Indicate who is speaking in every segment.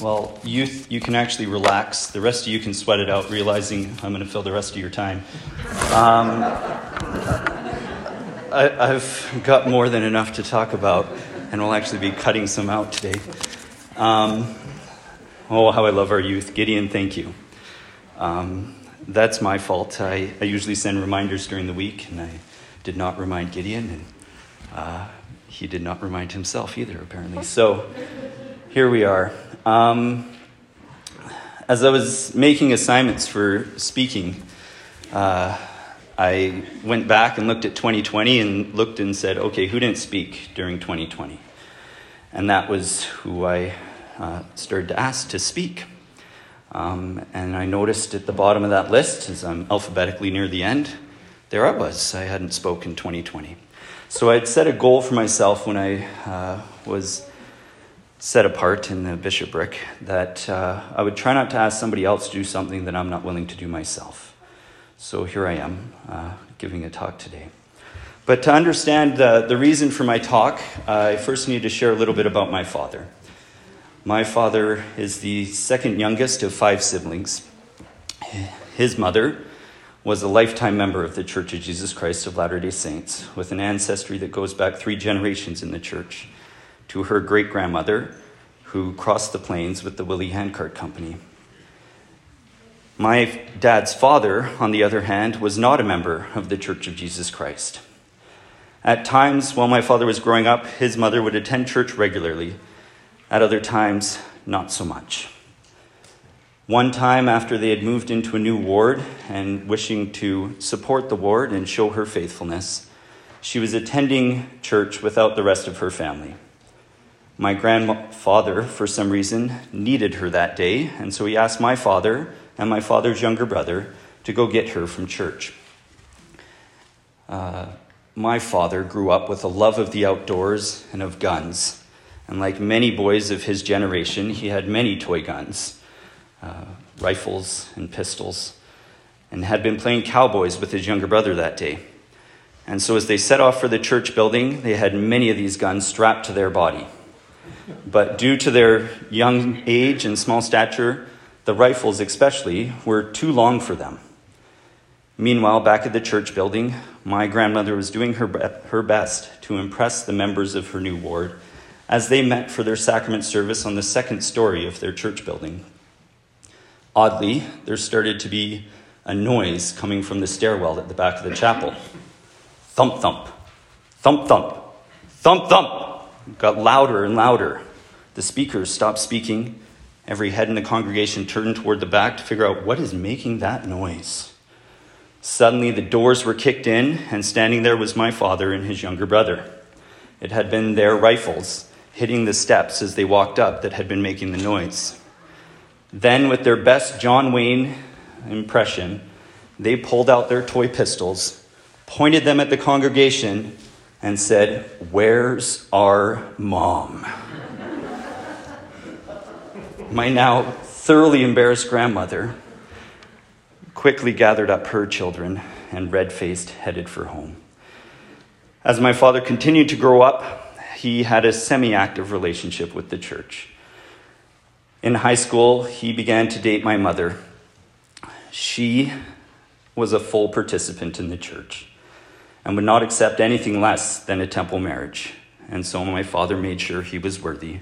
Speaker 1: Well, youth, you can actually relax. The rest of you can sweat it out, realizing I'm going to fill the rest of your time. Um, I, have got more than enough to talk about, and we'll actually be cutting some out today. Um, oh, how I love our youth. Gideon, thank you. Um, that's my fault. I, I, usually send reminders during the week, and I did not remind Gideon, and uh, he did not remind himself either, apparently. So here we are. Um, as I was making assignments for speaking, uh, I went back and looked at 2020 and looked and said, okay, who didn't speak during 2020? And that was who I uh, started to ask to speak. Um, and I noticed at the bottom of that list, as I'm alphabetically near the end, there I was. I hadn't spoken 2020. So I'd set a goal for myself when I uh, was set apart in the bishopric that uh, I would try not to ask somebody else to do something that I'm not willing to do myself. So here I am uh, giving a talk today. But to understand the, the reason for my talk, uh, I first need to share a little bit about my father. My father is the second youngest of five siblings. His mother was a lifetime member of the Church of Jesus Christ of Latter day Saints, with an ancestry that goes back three generations in the church to her great grandmother, who crossed the plains with the Willie Handcart Company. My dad's father, on the other hand, was not a member of the Church of Jesus Christ. At times, while my father was growing up, his mother would attend church regularly. At other times, not so much. One time, after they had moved into a new ward and wishing to support the ward and show her faithfulness, she was attending church without the rest of her family. My grandfather, for some reason, needed her that day, and so he asked my father and my father's younger brother to go get her from church. Uh, my father grew up with a love of the outdoors and of guns. And like many boys of his generation, he had many toy guns, uh, rifles and pistols, and had been playing cowboys with his younger brother that day. And so, as they set off for the church building, they had many of these guns strapped to their body. But due to their young age and small stature, the rifles especially, were too long for them. Meanwhile, back at the church building, my grandmother was doing her, her best to impress the members of her new ward as they met for their sacrament service on the second story of their church building. Oddly, there started to be a noise coming from the stairwell at the back of the chapel. Thump, thump, thump, thump, thump, thump. Got louder and louder. The speakers stopped speaking Every head in the congregation turned toward the back to figure out what is making that noise. Suddenly, the doors were kicked in, and standing there was my father and his younger brother. It had been their rifles hitting the steps as they walked up that had been making the noise. Then, with their best John Wayne impression, they pulled out their toy pistols, pointed them at the congregation, and said, Where's our mom? my now thoroughly embarrassed grandmother quickly gathered up her children and red faced headed for home. As my father continued to grow up, he had a semi active relationship with the church. In high school, he began to date my mother. She was a full participant in the church and would not accept anything less than a temple marriage. And so my father made sure he was worthy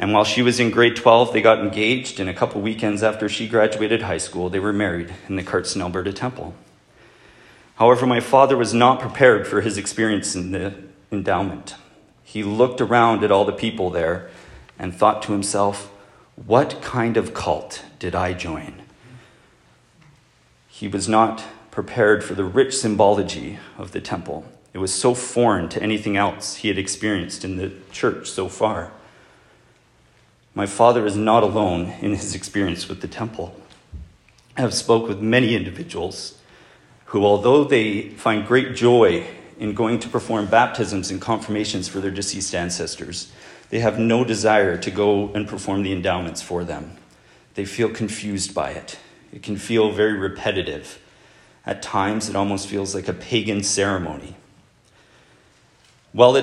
Speaker 1: and while she was in grade 12, they got engaged, and a couple weekends after she graduated high school, they were married in the Cardston, Alberta temple. However, my father was not prepared for his experience in the endowment. He looked around at all the people there and thought to himself, What kind of cult did I join? He was not prepared for the rich symbology of the temple. It was so foreign to anything else he had experienced in the church so far. My father is not alone in his experience with the temple. I have spoke with many individuals who, although they find great joy in going to perform baptisms and confirmations for their deceased ancestors, they have no desire to go and perform the endowments for them. They feel confused by it. It can feel very repetitive. At times, it almost feels like a pagan ceremony. While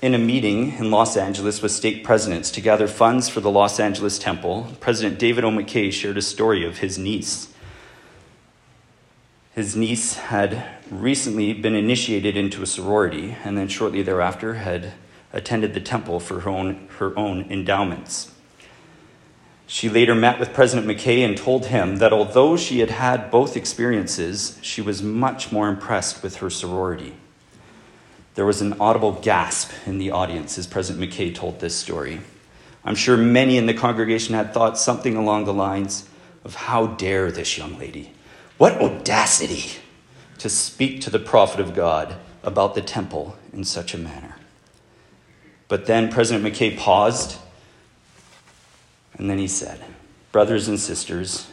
Speaker 1: in a meeting in Los Angeles with state presidents to gather funds for the Los Angeles Temple, President David O. McKay shared a story of his niece. His niece had recently been initiated into a sorority and then shortly thereafter had attended the temple for her own, her own endowments. She later met with President McKay and told him that although she had had both experiences, she was much more impressed with her sorority. There was an audible gasp in the audience as President McKay told this story. I'm sure many in the congregation had thought something along the lines of How dare this young lady? What audacity to speak to the prophet of God about the temple in such a manner. But then President McKay paused and then he said, Brothers and sisters,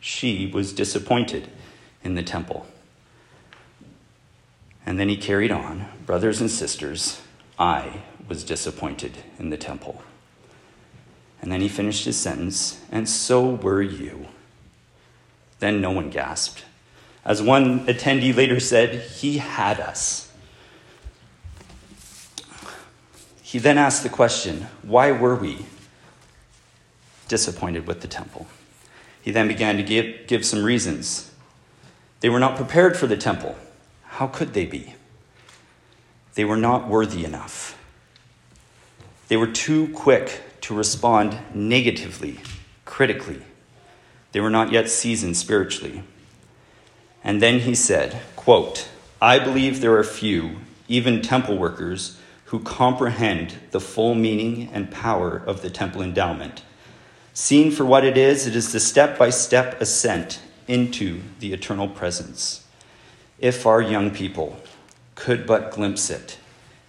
Speaker 1: she was disappointed in the temple. And then he carried on Brothers and sisters, I was disappointed in the temple. And then he finished his sentence, and so were you. Then no one gasped. As one attendee later said, he had us. He then asked the question, why were we disappointed with the temple? He then began to give, give some reasons. They were not prepared for the temple. How could they be? They were not worthy enough. They were too quick to respond negatively, critically. They were not yet seasoned spiritually. And then he said, quote, I believe there are few, even temple workers, who comprehend the full meaning and power of the temple endowment. Seen for what it is, it is the step by step ascent into the eternal presence. If our young people could but glimpse it,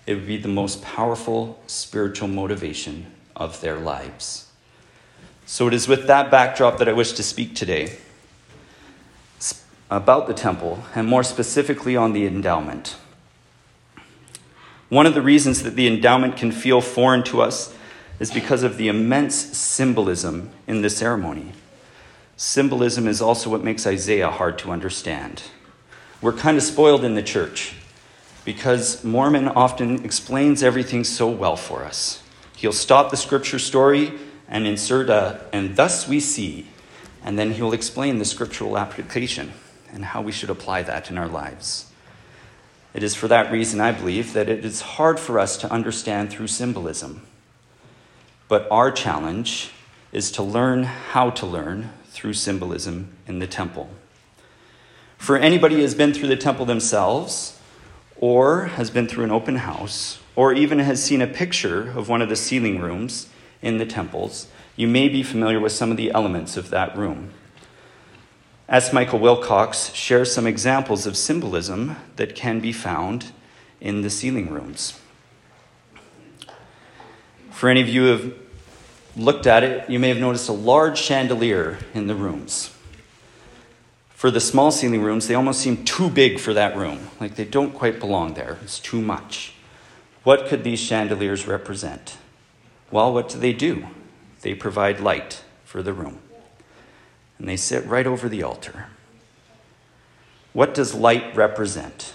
Speaker 1: it would be the most powerful spiritual motivation of their lives. So it is with that backdrop that I wish to speak today about the temple, and more specifically on the endowment. One of the reasons that the endowment can feel foreign to us is because of the immense symbolism in the ceremony. Symbolism is also what makes Isaiah hard to understand. We're kind of spoiled in the church because Mormon often explains everything so well for us. He'll stop the scripture story and insert a, and thus we see, and then he'll explain the scriptural application and how we should apply that in our lives. It is for that reason, I believe, that it is hard for us to understand through symbolism. But our challenge is to learn how to learn through symbolism in the temple. For anybody who has been through the temple themselves, or has been through an open house, or even has seen a picture of one of the sealing rooms in the temples, you may be familiar with some of the elements of that room. S. Michael Wilcox shares some examples of symbolism that can be found in the sealing rooms. For any of you looked at it, you may have noticed a large chandelier in the rooms for the small sealing rooms, they almost seem too big for that room. Like they don't quite belong there. It's too much. What could these chandeliers represent? Well, what do they do? They provide light for the room. And they sit right over the altar. What does light represent?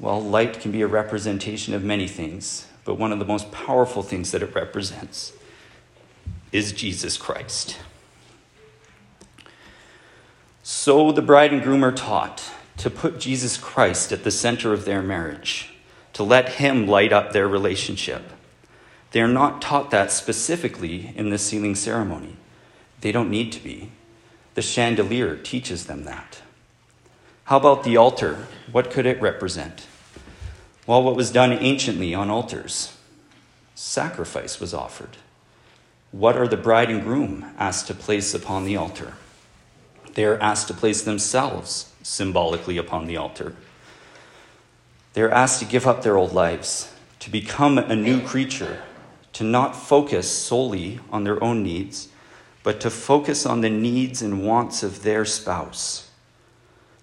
Speaker 1: Well, light can be a representation of many things, but one of the most powerful things that it represents is Jesus Christ. So the bride and groom are taught to put Jesus Christ at the center of their marriage, to let him light up their relationship. They are not taught that specifically in the sealing ceremony. They don't need to be. The chandelier teaches them that. How about the altar? What could it represent? Well, what was done anciently on altars? Sacrifice was offered. What are the bride and groom asked to place upon the altar? They are asked to place themselves symbolically upon the altar. They are asked to give up their old lives, to become a new creature, to not focus solely on their own needs, but to focus on the needs and wants of their spouse.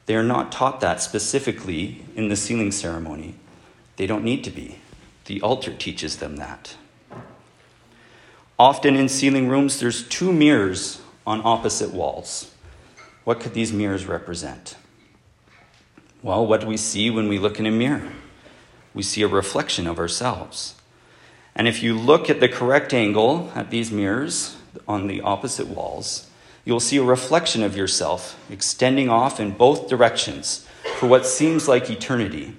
Speaker 1: They are not taught that specifically in the sealing ceremony. They don't need to be. The altar teaches them that. Often in sealing rooms, there's two mirrors on opposite walls. What could these mirrors represent? Well, what do we see when we look in a mirror? we see a reflection of ourselves. And if you look at the correct angle at these mirrors on the opposite walls, you'll see a reflection of yourself extending off in both directions for what seems like eternity.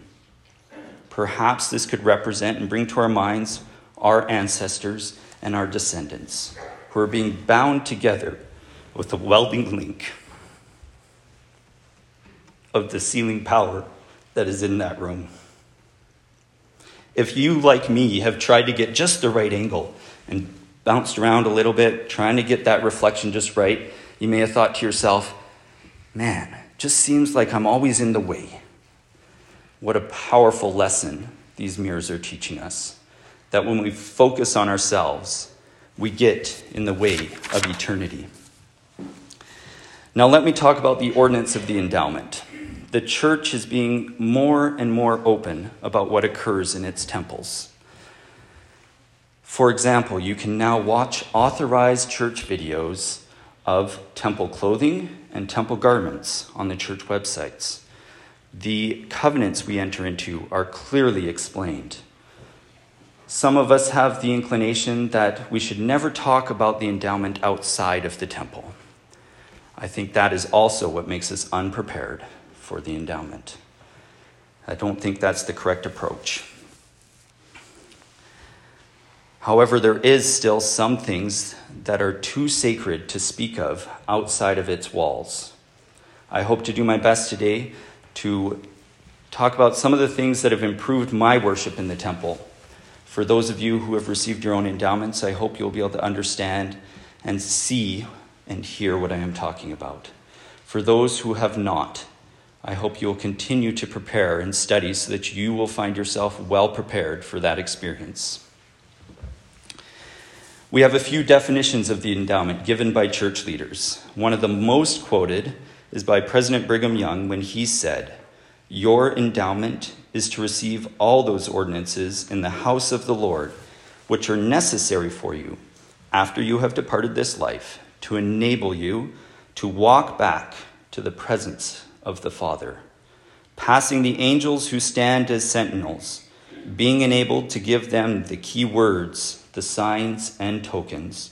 Speaker 1: Perhaps this could represent and bring to our minds our ancestors and our descendants who are being bound together with the welding link of the sealing power that is in that room. If you, like me, have tried to get just the right angle and bounced around a little bit, trying to get that reflection just right, you may have thought to yourself, man, just seems like I'm always in the way. What a powerful lesson these mirrors are teaching us. That when we focus on ourselves, we get in the way of eternity. Now, let me talk about the ordinance of the endowment the church is being more and more open about what occurs in its temples. For example, you can now watch authorized church videos of temple clothing and temple garments on the church websites. The covenants we enter into are clearly explained. Some of us have the inclination that we should never talk about the endowment outside of the temple. I think that is also what makes us unprepared for the endowment. I don't think that's the correct approach. However, there is still some things that are too sacred to speak of outside of its walls. I hope to do my best today to talk about some of the things that have improved my worship in the temple. For those of you who have received your own endowments, I hope you'll be able to understand and see and hear what I am talking about. For those who have not, I hope you will continue to prepare and study so that you will find yourself well prepared for that experience. We have a few definitions of the endowment given by church leaders. One of the most quoted is by President Brigham Young when he said, Your endowment is to receive all those ordinances in the house of the Lord, which are necessary for you after you have departed this life, to enable you to walk back to the presence of the Father, passing the angels who stand as sentinels, being enabled to give them the key words, the signs, and tokens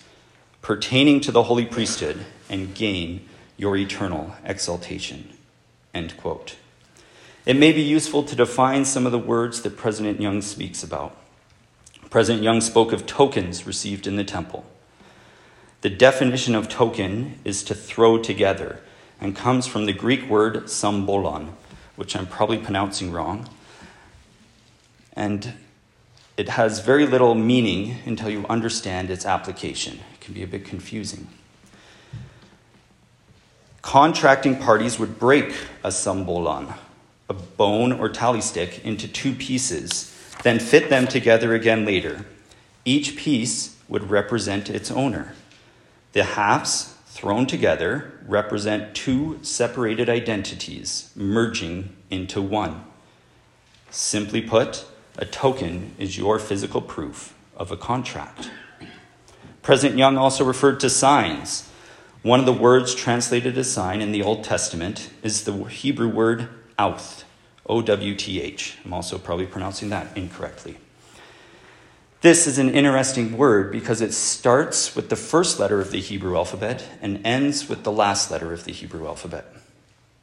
Speaker 1: pertaining to the holy priesthood and gain your eternal exaltation. End quote. It may be useful to define some of the words that President Young speaks about. President Young spoke of tokens received in the temple. The definition of token is to throw together and comes from the Greek word sambolon, which I'm probably pronouncing wrong. And it has very little meaning until you understand its application. It can be a bit confusing. Contracting parties would break a sambolon, a bone or tally stick, into two pieces, then fit them together again later. Each piece would represent its owner. The halves thrown together represent two separated identities merging into one. Simply put, a token is your physical proof of a contract. President Young also referred to signs. One of the words translated as sign in the Old Testament is the Hebrew word outh, O W T H. I'm also probably pronouncing that incorrectly. This is an interesting word because it starts with the first letter of the Hebrew alphabet and ends with the last letter of the Hebrew alphabet.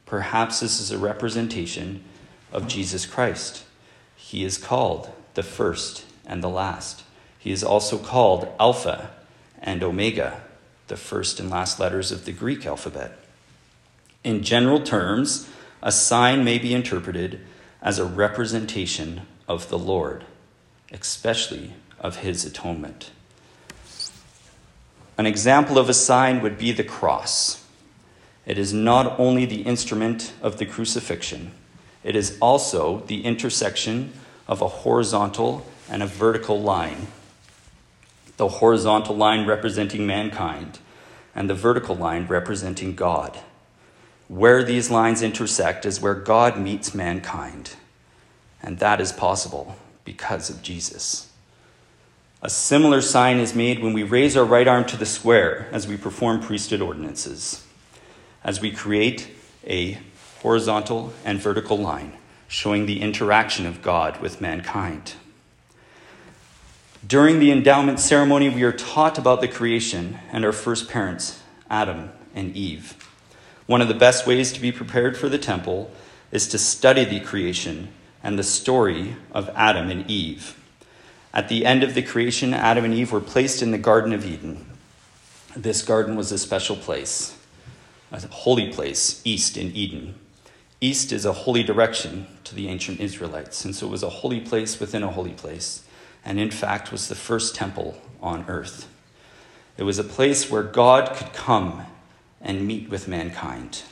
Speaker 1: Perhaps this is a representation of Jesus Christ. He is called the first and the last. He is also called Alpha and Omega, the first and last letters of the Greek alphabet. In general terms, a sign may be interpreted as a representation of the Lord, especially of his atonement. An example of a sign would be the cross. It is not only the instrument of the crucifixion, it is also the intersection of a horizontal and a vertical line. The horizontal line representing mankind, and the vertical line representing God. Where these lines intersect is where God meets mankind, and that is possible because of Jesus. A similar sign is made when we raise our right arm to the square as we perform priesthood ordinances, as we create a horizontal and vertical line showing the interaction of God with mankind. During the endowment ceremony, we are taught about the creation and our first parents, Adam and Eve. One of the best ways to be prepared for the temple is to study the creation and the story of Adam and Eve. At the end of the creation, Adam and Eve were placed in the Garden of Eden. This garden was a special place, a holy place, east in Eden. East is a holy direction to the ancient Israelites, and so it was a holy place within a holy place, and in fact was the first temple on earth. It was a place where God could come and meet with mankind.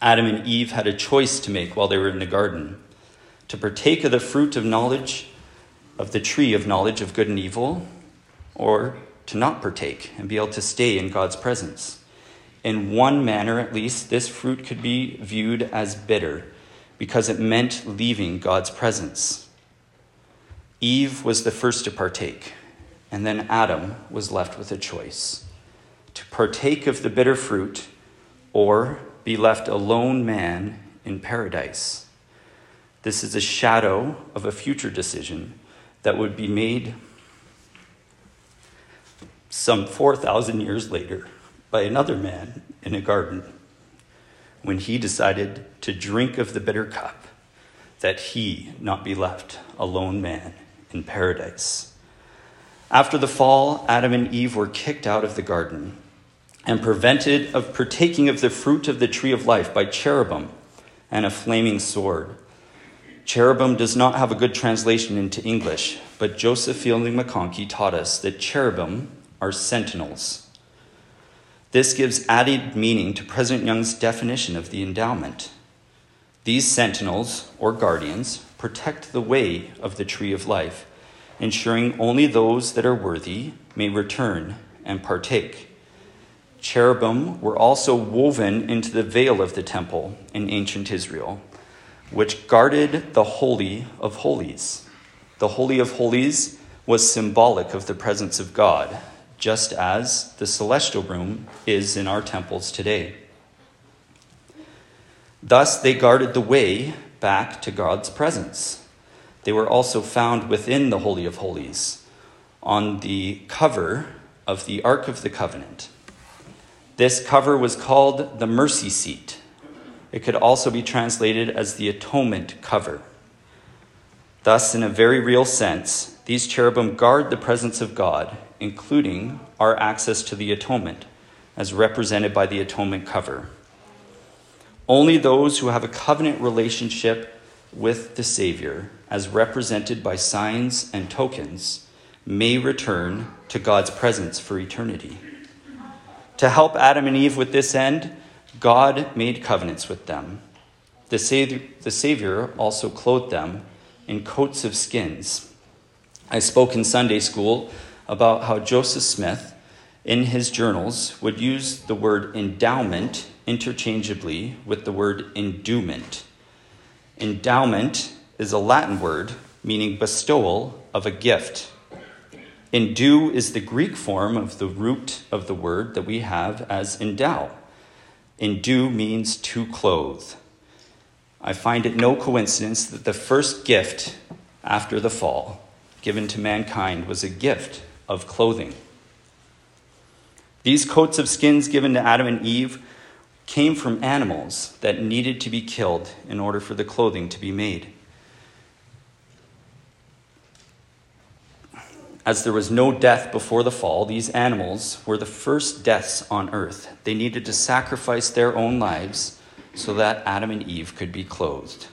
Speaker 1: Adam and Eve had a choice to make while they were in the garden to partake of the fruit of knowledge, of the tree of knowledge of good and evil, or to not partake and be able to stay in God's presence in one manner at least, this fruit could be viewed as bitter because it meant leaving God's presence. Eve was the first to partake, and then Adam was left with a choice to partake of the bitter fruit or be left a lone man in paradise. This is a shadow of a future decision that would be made some 4,000 years later by another man in a garden when he decided to drink of the bitter cup that he not be left a lone man in paradise. After the fall, Adam and Eve were kicked out of the garden and prevented of partaking of the fruit of the tree of life by cherubim and a flaming sword. Cherubim does not have a good translation into English, but Joseph Fielding McConkie taught us that cherubim are sentinels this gives added meaning to President Young's definition of the endowment. These sentinels, or guardians, protect the way of the tree of life, ensuring only those that are worthy may return and partake. Cherubim were also woven into the veil of the temple in ancient Israel, which guarded the Holy of Holies. The Holy of Holies was symbolic of the presence of God, just as the celestial room is in our temples today. Thus, they guarded the way back to God's presence. They were also found within the Holy of Holies, on the cover of the Ark of the Covenant. This cover was called the mercy seat. It could also be translated as the atonement cover. Thus, in a very real sense, these cherubim guard the presence of God including our access to the atonement, as represented by the atonement cover. Only those who have a covenant relationship with the Savior, as represented by signs and tokens, may return to God's presence for eternity. To help Adam and Eve with this end, God made covenants with them. The Savior, the Savior also clothed them in coats of skins. I spoke in Sunday school about how Joseph Smith, in his journals, would use the word endowment interchangeably with the word enduement. Endowment is a Latin word meaning bestowal of a gift. Endue is the Greek form of the root of the word that we have as endow. Endue means to clothe. I find it no coincidence that the first gift after the fall given to mankind was a gift of clothing. These coats of skins given to Adam and Eve came from animals that needed to be killed in order for the clothing to be made. As there was no death before the fall, these animals were the first deaths on earth. They needed to sacrifice their own lives so that Adam and Eve could be clothed.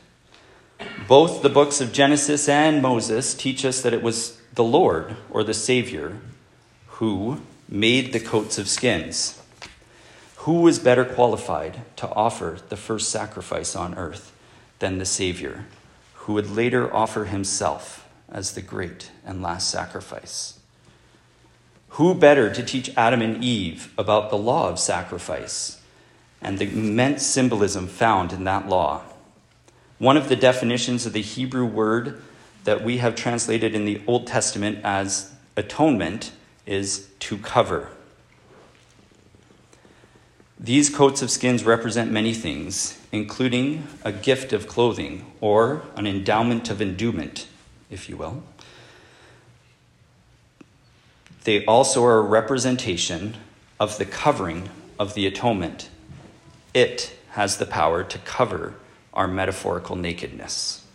Speaker 1: Both the books of Genesis and Moses teach us that it was the Lord or the Savior who made the coats of skins. Who was better qualified to offer the first sacrifice on earth than the Savior, who would later offer himself as the great and last sacrifice? Who better to teach Adam and Eve about the law of sacrifice and the immense symbolism found in that law? One of the definitions of the Hebrew word that we have translated in the Old Testament as atonement is to cover. These coats of skins represent many things, including a gift of clothing or an endowment of endowment, if you will. They also are a representation of the covering of the atonement. It has the power to cover our metaphorical nakedness.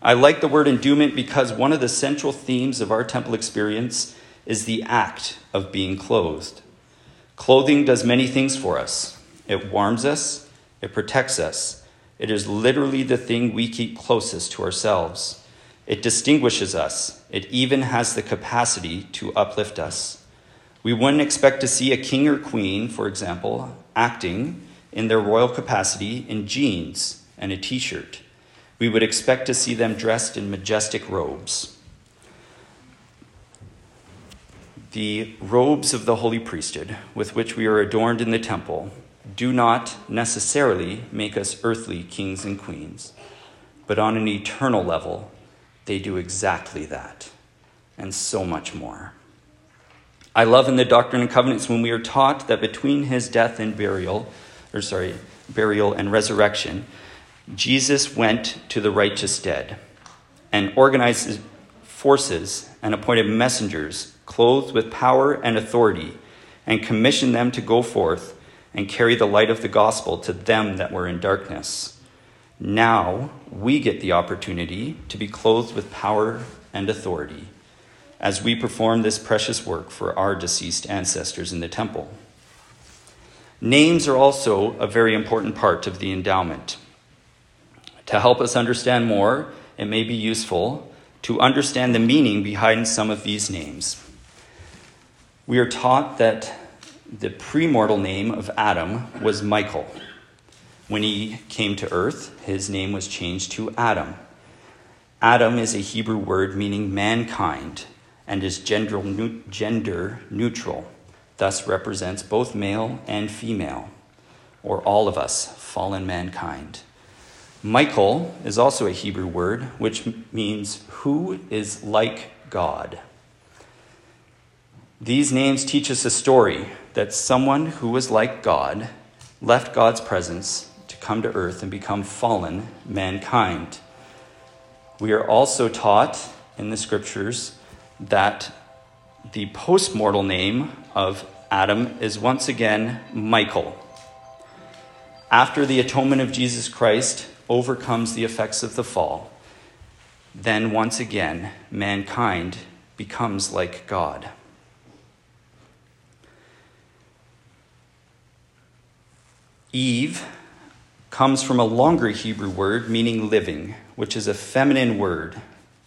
Speaker 1: I like the word endowment because one of the central themes of our temple experience is the act of being clothed. Clothing does many things for us it warms us, it protects us. It is literally the thing we keep closest to ourselves. It distinguishes us. It even has the capacity to uplift us. We wouldn't expect to see a king or queen, for example, acting in their royal capacity in jeans and a t shirt. We would expect to see them dressed in majestic robes. The robes of the holy priesthood, with which we are adorned in the temple, do not necessarily make us earthly kings and queens, but on an eternal level, they do exactly that and so much more. I love in the Doctrine and Covenants when we are taught that between his death and burial, or sorry, burial and resurrection, Jesus went to the righteous dead and organized his forces and appointed messengers clothed with power and authority and commissioned them to go forth and carry the light of the gospel to them that were in darkness. Now we get the opportunity to be clothed with power and authority as we perform this precious work for our deceased ancestors in the temple. Names are also a very important part of the endowment. To help us understand more, it may be useful to understand the meaning behind some of these names. We are taught that the premortal name of Adam was Michael. When he came to earth, his name was changed to Adam. Adam is a Hebrew word meaning mankind and is gender, neutral, thus represents both male and female, or all of us, fallen mankind. Michael is also a Hebrew word which means who is like God. These names teach us a story that someone who was like God left God's presence come to earth and become fallen mankind. We are also taught in the scriptures that the postmortal name of Adam is once again Michael. After the atonement of Jesus Christ overcomes the effects of the fall, then once again mankind becomes like God. Eve comes from a longer Hebrew word meaning living, which is a feminine word.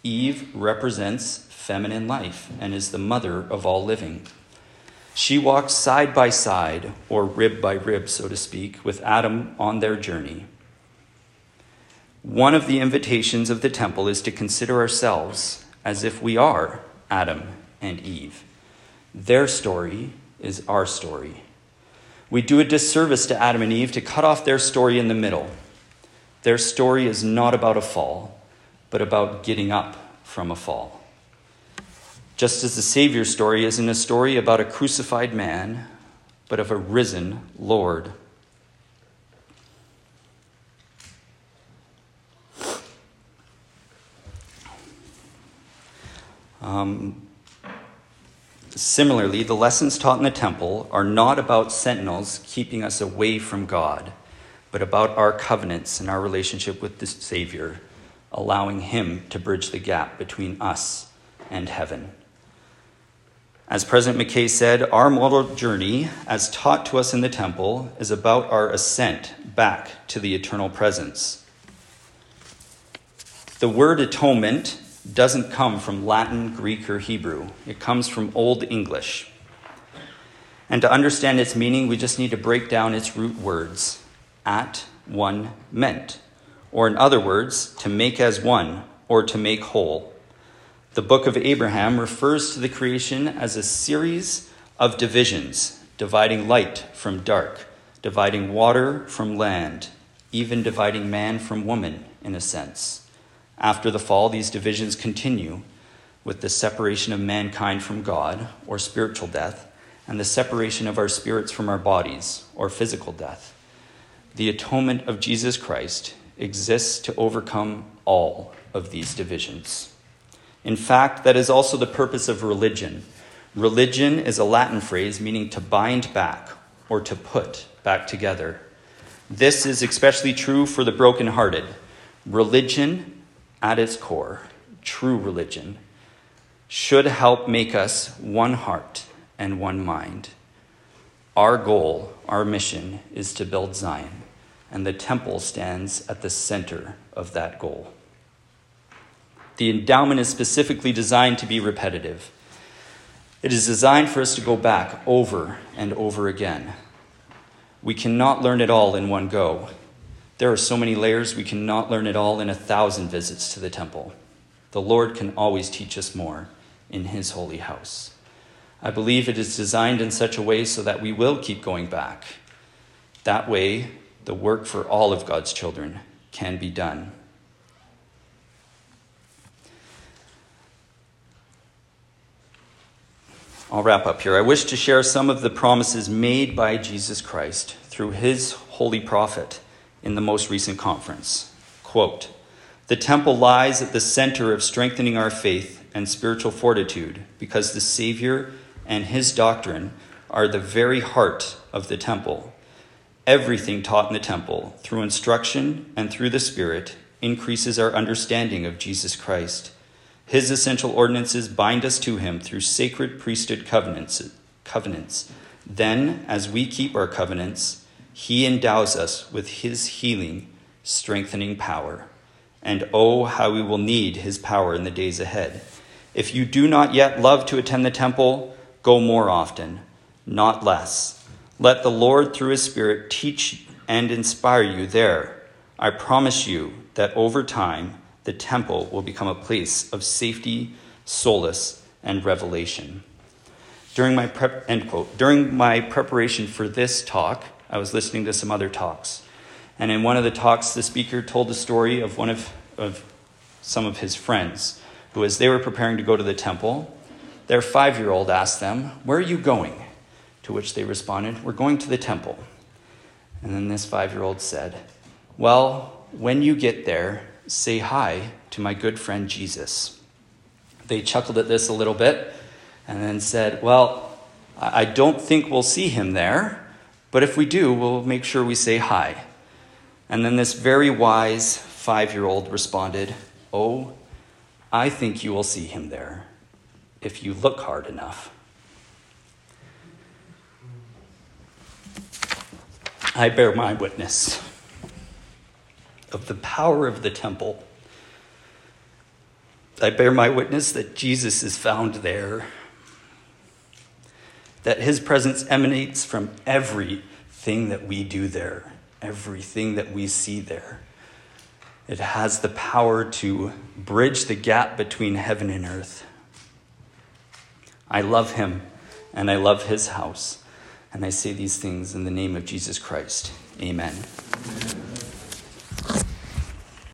Speaker 1: Eve represents feminine life and is the mother of all living. She walks side by side, or rib by rib, so to speak, with Adam on their journey. One of the invitations of the temple is to consider ourselves as if we are Adam and Eve. Their story is our story. We do a disservice to Adam and Eve to cut off their story in the middle. Their story is not about a fall, but about getting up from a fall. Just as the Savior's story isn't a story about a crucified man, but of a risen Lord. Um, similarly, the lessons taught in the temple are not about sentinels keeping us away from God, but about our covenants and our relationship with the Savior, allowing Him to bridge the gap between us and heaven. As President McKay said, our mortal journey, as taught to us in the temple, is about our ascent back to the eternal presence. The word atonement doesn't come from Latin, Greek, or Hebrew, it comes from Old English. And to understand its meaning, we just need to break down its root words at, one, meant. Or, in other words, to make as one, or to make whole. The book of Abraham refers to the creation as a series of divisions, dividing light from dark, dividing water from land, even dividing man from woman, in a sense. After the fall, these divisions continue with the separation of mankind from God, or spiritual death, and the separation of our spirits from our bodies, or physical death. The atonement of Jesus Christ exists to overcome all of these divisions. In fact, that is also the purpose of religion. Religion is a Latin phrase meaning to bind back or to put back together. This is especially true for the brokenhearted. Religion, at its core, true religion, should help make us one heart and one mind. Our goal, our mission, is to build Zion, and the temple stands at the center of that goal. The endowment is specifically designed to be repetitive. It is designed for us to go back over and over again. We cannot learn it all in one go. There are so many layers, we cannot learn it all in a thousand visits to the temple. The Lord can always teach us more in His holy house. I believe it is designed in such a way so that we will keep going back. That way, the work for all of God's children can be done. I'll wrap up here. I wish to share some of the promises made by Jesus Christ through his holy prophet in the most recent conference. Quote The temple lies at the center of strengthening our faith and spiritual fortitude because the Savior and his doctrine are the very heart of the temple. Everything taught in the temple, through instruction and through the Spirit, increases our understanding of Jesus Christ his essential ordinances bind us to him through sacred priesthood covenants. covenants. Then, as we keep our covenants, he endows us with his healing, strengthening power. And oh, how we will need his power in the days ahead. If you do not yet love to attend the temple, go more often, not less. Let the Lord, through his Spirit, teach and inspire you there. I promise you that over time, the temple will become a place of safety, solace, and revelation. During my prep, end quote, during my preparation for this talk, I was listening to some other talks. And in one of the talks, the speaker told the story of one of, of some of his friends who, as they were preparing to go to the temple, their five year old asked them, Where are you going? To which they responded, We're going to the temple. And then this five year old said, Well, when you get there, say hi to my good friend Jesus. They chuckled at this a little bit and then said, Well, I don't think we'll see him there, but if we do, we'll make sure we say hi. And then this very wise five year old responded, Oh, I think you will see him there if you look hard enough. I bear my witness of the power of the temple. I bear my witness that Jesus is found there, that his presence emanates from everything that we do there, everything that we see there. It has the power to bridge the gap between heaven and earth. I love him and I love his house. And I say these things in the name of Jesus Christ. Amen.